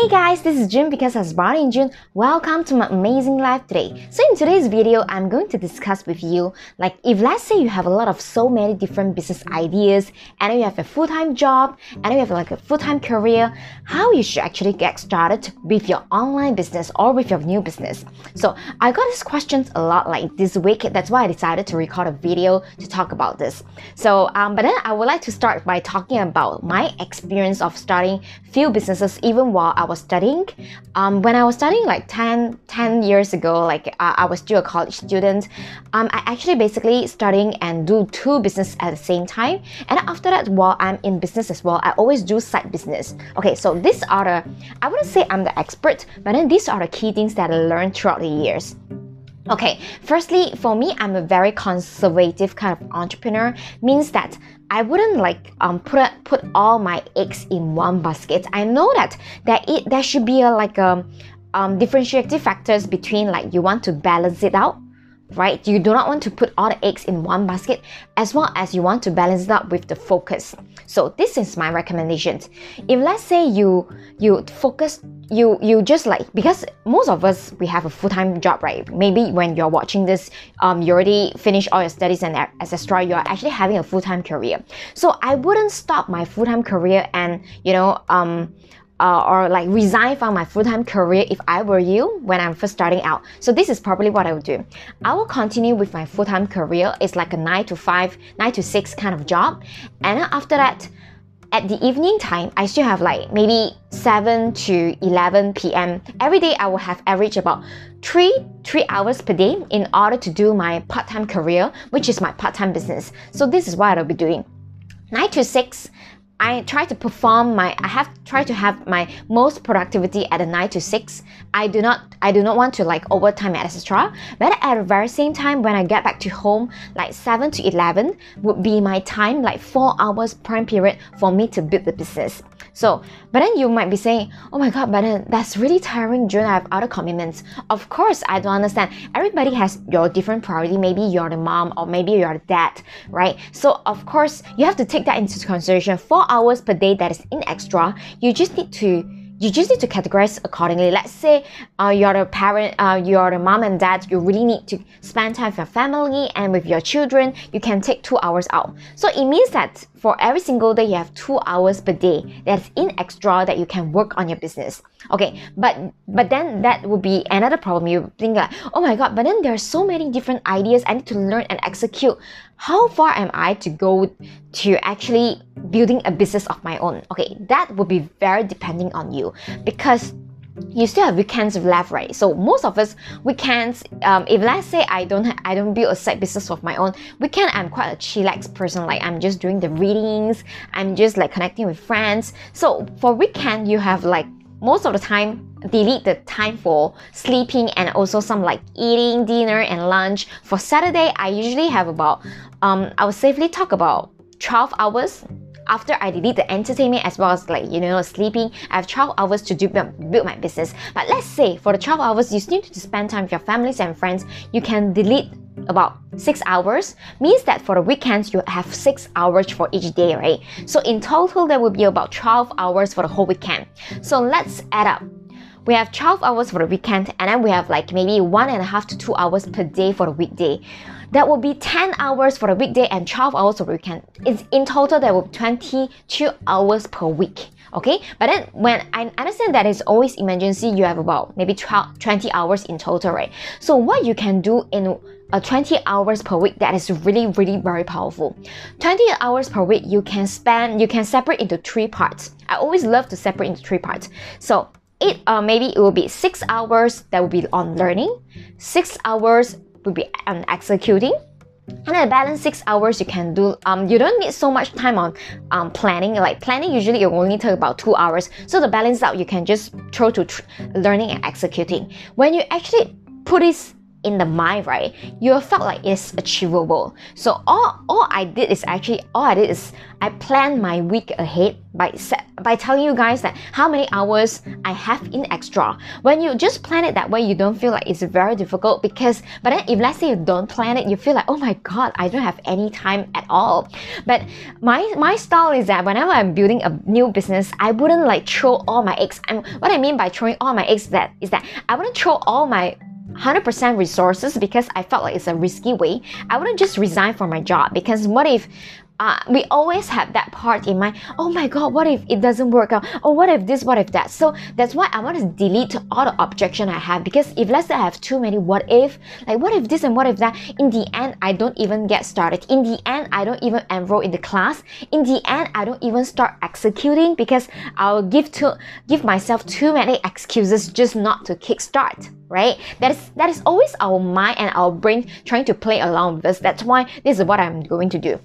Hey guys, this is June because I was born in June. Welcome to my amazing life today. So in today's video, I'm going to discuss with you like if let's say you have a lot of so many different business ideas and you have a full-time job and you have like a full-time career, how you should actually get started with your online business or with your new business. So I got these questions a lot like this week. That's why I decided to record a video to talk about this. So um, but then I would like to start by talking about my experience of starting few businesses even while I was studying. Um, when I was studying like 10, 10 years ago, like uh, I was still a college student, um, I actually basically studying and do two business at the same time. And after that, while I'm in business as well, I always do side business. Okay, so these are the, I wouldn't say I'm the expert, but then these are the key things that I learned throughout the years. Okay, firstly, for me, I'm a very conservative kind of entrepreneur. Means that I wouldn't like um put a, put all my eggs in one basket. I know that that it there should be a like a um, um differentiating factors between like you want to balance it out right? You do not want to put all the eggs in one basket as well as you want to balance it up with the focus. So this is my recommendation. If let's say you you focus you you just like because most of us we have a full-time job right maybe when you're watching this um you already finished all your studies and etc you're actually having a full-time career so i wouldn't stop my full-time career and you know um uh, or like resign from my full-time career if I were you when I'm first starting out. So this is probably what I would do. I will continue with my full-time career. It's like a nine to five, nine to six kind of job. And after that, at the evening time, I still have like maybe 7 to 11 p.m. Every day I will have average about 3 3 hours per day in order to do my part-time career, which is my part-time business. So this is what I'll be doing. 9 to 6, I try to perform my I have try to have my most productivity at a nine to six. I do not I do not want to like overtime etc. But at the very same time when I get back to home, like seven to eleven would be my time, like four hours prime period for me to build the business. So, but then you might be saying, oh my god, but then that's really tiring, June. I have other commitments. Of course, I don't understand. Everybody has your different priority. Maybe you're the mom or maybe you're the dad, right? So, of course, you have to take that into consideration. Four hours per day that is in extra, you just need to you just need to categorize accordingly. Let's say uh, you're the parent, uh, you're the mom and dad, you really need to spend time with your family and with your children. You can take two hours out. So it means that for every single day, you have two hours per day that's in extra that you can work on your business. Okay, but but then that would be another problem. You think like, oh my god, but then there are so many different ideas I need to learn and execute. How far am I to go to actually building a business of my own? Okay, that would be very depending on you because you still have weekends left, right? So most of us weekends, um, if let's say I don't ha- I don't build a side business of my own, weekend I'm quite a chillax person. Like I'm just doing the readings, I'm just like connecting with friends. So for weekend, you have like most of the time delete the time for sleeping and also some like eating dinner and lunch. For saturday i usually have about um i would safely talk about 12 hours after I delete the entertainment as well as like you know sleeping, I have 12 hours to do build my business. But let's say for the 12 hours you still need to spend time with your families and friends, you can delete about six hours. Means that for the weekends you have six hours for each day right? So in total there will be about 12 hours for the whole weekend. So let's add up. We have 12 hours for the weekend and then we have like maybe one and a half to two hours per day for the weekday that will be 10 hours for the weekday and 12 hours for the weekend. It's in total there will be 22 hours per week okay? But then when i understand that it's always emergency you have about maybe 12 20 hours in total right? So what you can do in uh, 20 hours per week that is really really very powerful. 20 hours per week you can spend you can separate into three parts. I always love to separate into three parts. So it uh, maybe it will be six hours that will be on learning six hours will be on executing. And then balance six hours you can do um you don't need so much time on um planning. Like planning usually it only take about two hours. So the balance out you can just throw to learning and executing. When you actually put this in the mind, right, you felt like it's achievable. So all, all I did is actually all I did is I planned my week ahead by set, by telling you guys that how many hours I have in extra. When you just plan it that way, you don't feel like it's very difficult because but then if let's say you don't plan it, you feel like oh my god, I don't have any time at all. But my my style is that whenever I'm building a new business, I wouldn't like throw all my eggs. And what I mean by throwing all my eggs that is that I wouldn't throw all my 100% resources because I felt like it's a risky way. I wouldn't just resign from my job because what if uh, we always have that part in mind. Oh my God, what if it doesn't work out? Or what if this, what if that? So that's why I want to delete all the objection I have because if let's say I have too many what if, like what if this and what if that, in the end, I don't even get started. In the end, I don't even enroll in the class. In the end, I don't even start executing because I'll give to give myself too many excuses just not to kickstart right? That is that is always our mind and our brain trying to play along with us. That's why this is what I'm going to do.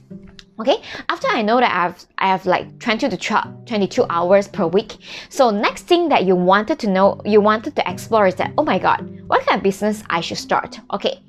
Okay, after I know that I've I have like 20 to 22 hours per week. So next thing that you wanted to know, you wanted to explore is that oh my god, what kind of business I should start? Okay,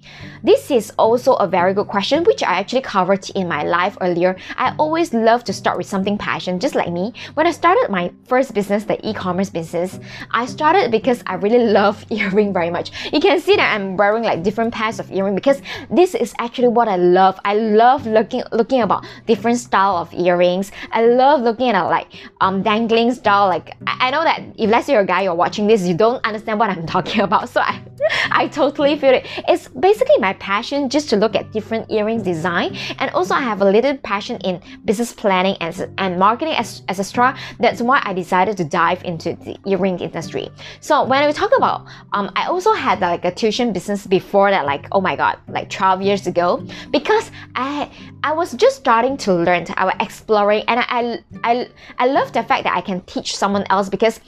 this is also a very good question which I actually covered in my life earlier. I always love to start with something passion, just like me. When I started my first business, the e-commerce business, I started because I really love earring very much. You can see that I'm wearing like different pairs of earring because this is actually what I love. I love looking looking about different style of earrings. I love looking at like um dangling style. Like I, know that if let's say you're a guy you're watching this, you don't understand what I'm talking about. So I I totally feel it. It's basically my passion just to look at different earrings design and also I have a little passion in business planning and, and marketing as, as extra. That's why I decided to dive into the earring industry. So when we talk about um I also had like a tuition business before that like oh my god like 12 years ago because I I was just starting to learn I was exploring and I I I love the fact that I can teach someone else because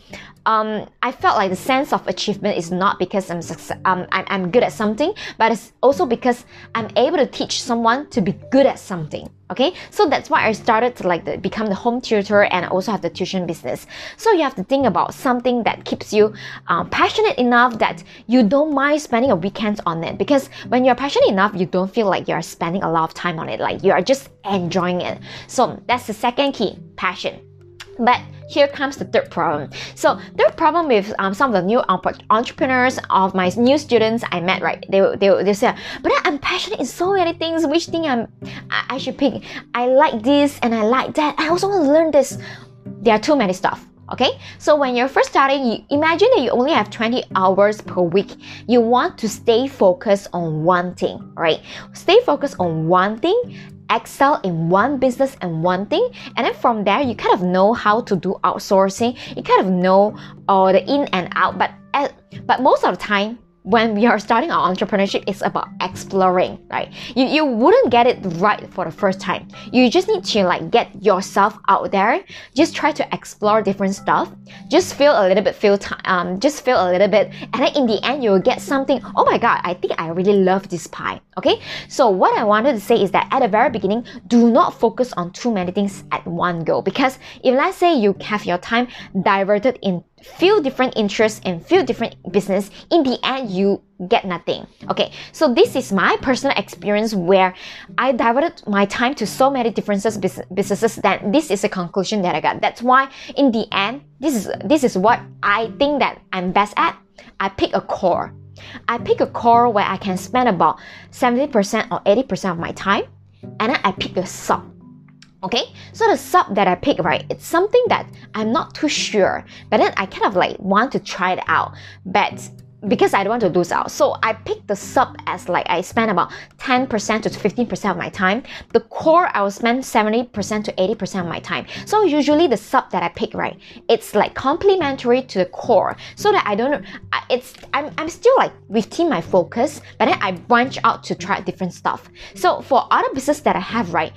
um, I felt like the sense of achievement is not because I'm, um, I'm, I'm good at something, but it's also because I'm able to teach someone to be good at something. Okay, so that's why I started to like the, become the home tutor and also have the tuition business. So you have to think about something that keeps you um, passionate enough that you don't mind spending a weekend on it. Because when you're passionate enough, you don't feel like you're spending a lot of time on it. Like you are just enjoying it. So that's the second key, passion. But here comes the third problem. So third problem with um, some of the new entrepreneurs of my new students I met, right? They they they say, but I'm passionate in so many things. Which thing I'm I, I should pick? I like this and I like that. I also want to learn this. There are too many stuff. Okay, so when you're first starting, you imagine that you only have 20 hours per week. You want to stay focused on one thing, right? Stay focused on one thing excel in one business and one thing and then from there you kind of know how to do outsourcing. You kind of know all the in and out but but most of the time when we are starting our entrepreneurship, it's about exploring, right? You, you wouldn't get it right for the first time. You just need to like get yourself out there. Just try to explore different stuff. Just feel a little bit, feel time, um, just feel a little bit, and then in the end you'll get something. Oh my god, I think I really love this pie. Okay, so what I wanted to say is that at the very beginning, do not focus on too many things at one go because if let's say you have your time diverted in few different interests and few different business in the end you get nothing. Okay so this is my personal experience where i diverted my time to so many different businesses that this is a conclusion that i got. That's why in the end this is this is what i think that i'm best at. I pick a core. I pick a core where i can spend about 70% or 80% of my time and then i pick a sub Okay, so the sub that I pick, right, it's something that I'm not too sure, but then I kind of like want to try it out. But because I don't want to lose out. So I picked the sub as like I spend about 10% to 15% of my time. The core I will spend 70% to 80% of my time. So usually the sub that I pick, right, it's like complementary to the core so that I don't, it's, I'm, I'm still like within my focus, but then I branch out to try different stuff. So for other business that I have, right,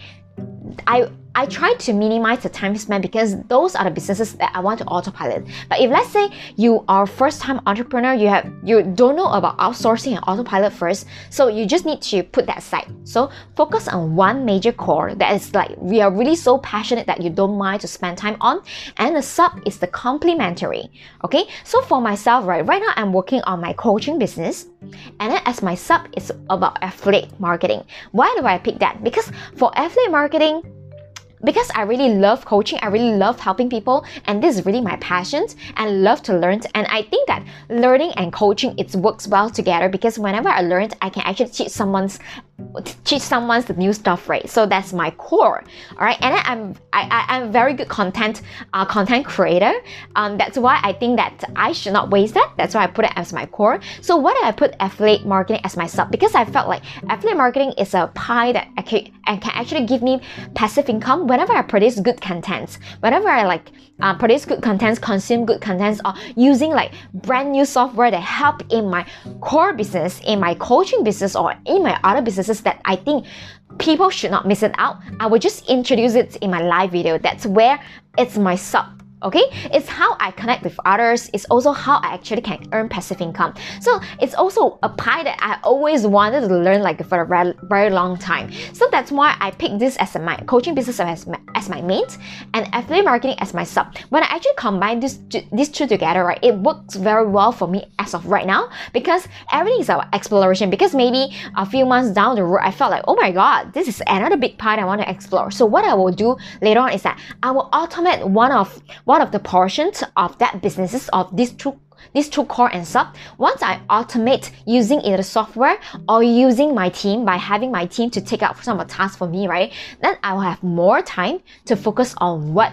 I I try to minimize the time spent because those are the businesses that I want to autopilot. But if let's say you are first-time entrepreneur, you have you don't know about outsourcing and autopilot first, so you just need to put that aside. So focus on one major core that is like we are really so passionate that you don't mind to spend time on, and the sub is the complementary. Okay, so for myself, right, right now I'm working on my coaching business, and as my sub, is about affiliate marketing. Why do I pick that? Because for affiliate marketing because I really love coaching, I really love helping people, and this is really my passion and love to learn. And I think that learning and coaching it works well together because whenever I learned, I can actually teach someone's teach someone the new stuff, right? So that's my core, all right. And I'm I, I am very good content uh, content creator. Um, that's why I think that I should not waste that. That's why I put it as my core. So why did I put affiliate marketing as my sub? Because I felt like affiliate marketing is a pie that I can, and can actually give me passive income whenever I produce good content. Whenever I like uh, produce good contents, consume good contents, or using like brand new software that help in my core business, in my coaching business, or in my other businesses that I think people should not miss it out. I will just introduce it in my live video. That's where it's my sub okay? It's how i connect with others. It's also how i actually can earn passive income. So it's also a pie that i always wanted to learn like for a very, very long time. So that's why i picked this as my coaching business as my, as my main and affiliate marketing as my sub. When i actually combine this these two together right it works very well for me as of right now because everything is about exploration. Because maybe a few months down the road i felt like oh my god this is another big pie i want to explore. So what i will do later on is that i will automate one of one of the portions of that businesses of these two these two core and sub once i automate using either software or using my team by having my team to take out some of the tasks for me right then i will have more time to focus on what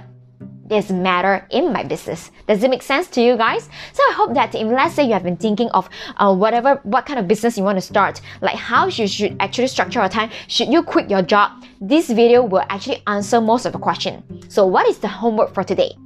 what is matter in my business. Does it make sense to you guys? So I hope that if let's say you have been thinking of uh, whatever what kind of business you want to start, like how you should actually structure your time, should you quit your job? This video will actually answer most of the question. So what is the homework for today?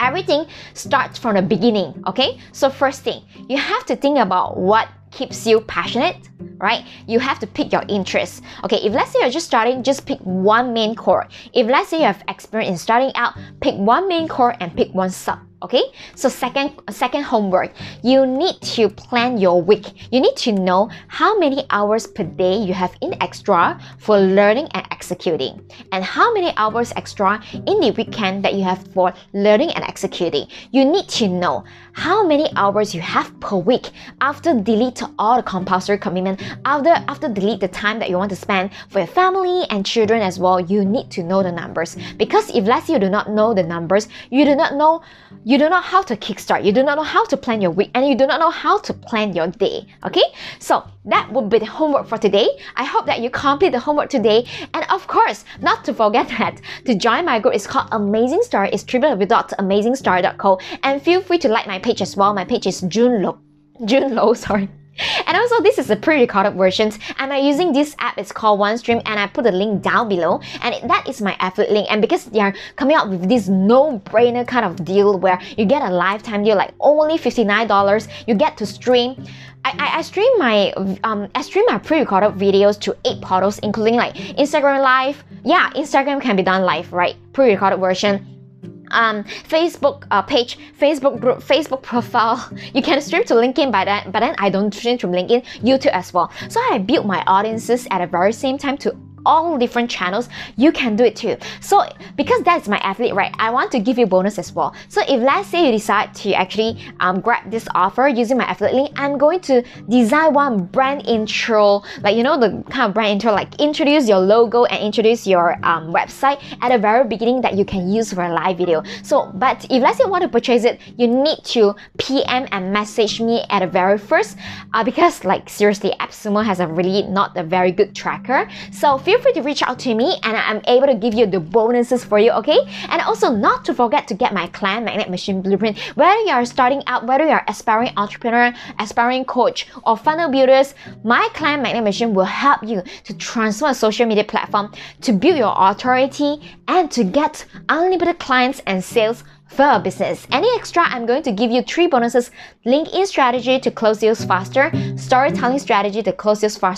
Everything starts from the beginning, okay? So first thing, you have to think about what keeps you passionate, right? You have to pick your interests. Okay, if let's say you're just starting, just pick one main core. If let's say you have experience in starting out, pick one main core and pick one sub okay so second second homework you need to plan your week you need to know how many hours per day you have in extra for learning and executing and how many hours extra in the weekend that you have for learning and executing you need to know how many hours you have per week after delete all the compulsory commitment after after delete the time that you want to spend for your family and children as well you need to know the numbers because if let's say you do not know the numbers you do not know you do not how to kickstart, you do not know how to plan your week, and you do not know how to plan your day. Okay, so that would be the homework for today. I hope that you complete the homework today, and of course, not to forget that to join my group is called Amazing Star. It's www.amazingstar.co, and feel free to like my page as well. My page is June Lo. June Low, sorry. And also, this is a pre-recorded version. And i'm using this app. It's called OneStream, and I put the link down below. And that is my affiliate link. And because they are coming out with this no-brainer kind of deal where you get a lifetime deal, like only $59, you get to stream. I, I, I stream my um I stream my pre-recorded videos to eight portals, including like Instagram Live. Yeah, Instagram can be done live, right? Pre-recorded version um, Facebook uh, page, Facebook group, Facebook profile. You can stream to LinkedIn by that, but then I don't stream to LinkedIn, YouTube as well. So I build my audiences at the very same time to all different channels, you can do it too. So because that's my affiliate, right, I want to give you bonus as well. So if let's say you decide to actually um, grab this offer using my affiliate link, I'm going to design one brand intro, like you know the kind of brand intro, like introduce your logo and introduce your um, website at the very beginning that you can use for a live video. So, but if let's say you want to purchase it, you need to PM and message me at the very first, uh, because like seriously, AppSumo has a really not a very good tracker. So feel free to reach out to me and I'm able to give you the bonuses for you, okay? And also not to forget to get my Client Magnet Machine Blueprint. Whether you are starting out, whether you are aspiring entrepreneur, aspiring coach, or funnel builders, my Client Magnet Machine will help you to transform a social media platform to build your authority and to get unlimited clients and sales for a business. Any extra, I'm going to give you three bonuses LinkedIn strategy to close deals faster, storytelling strategy to close deals faster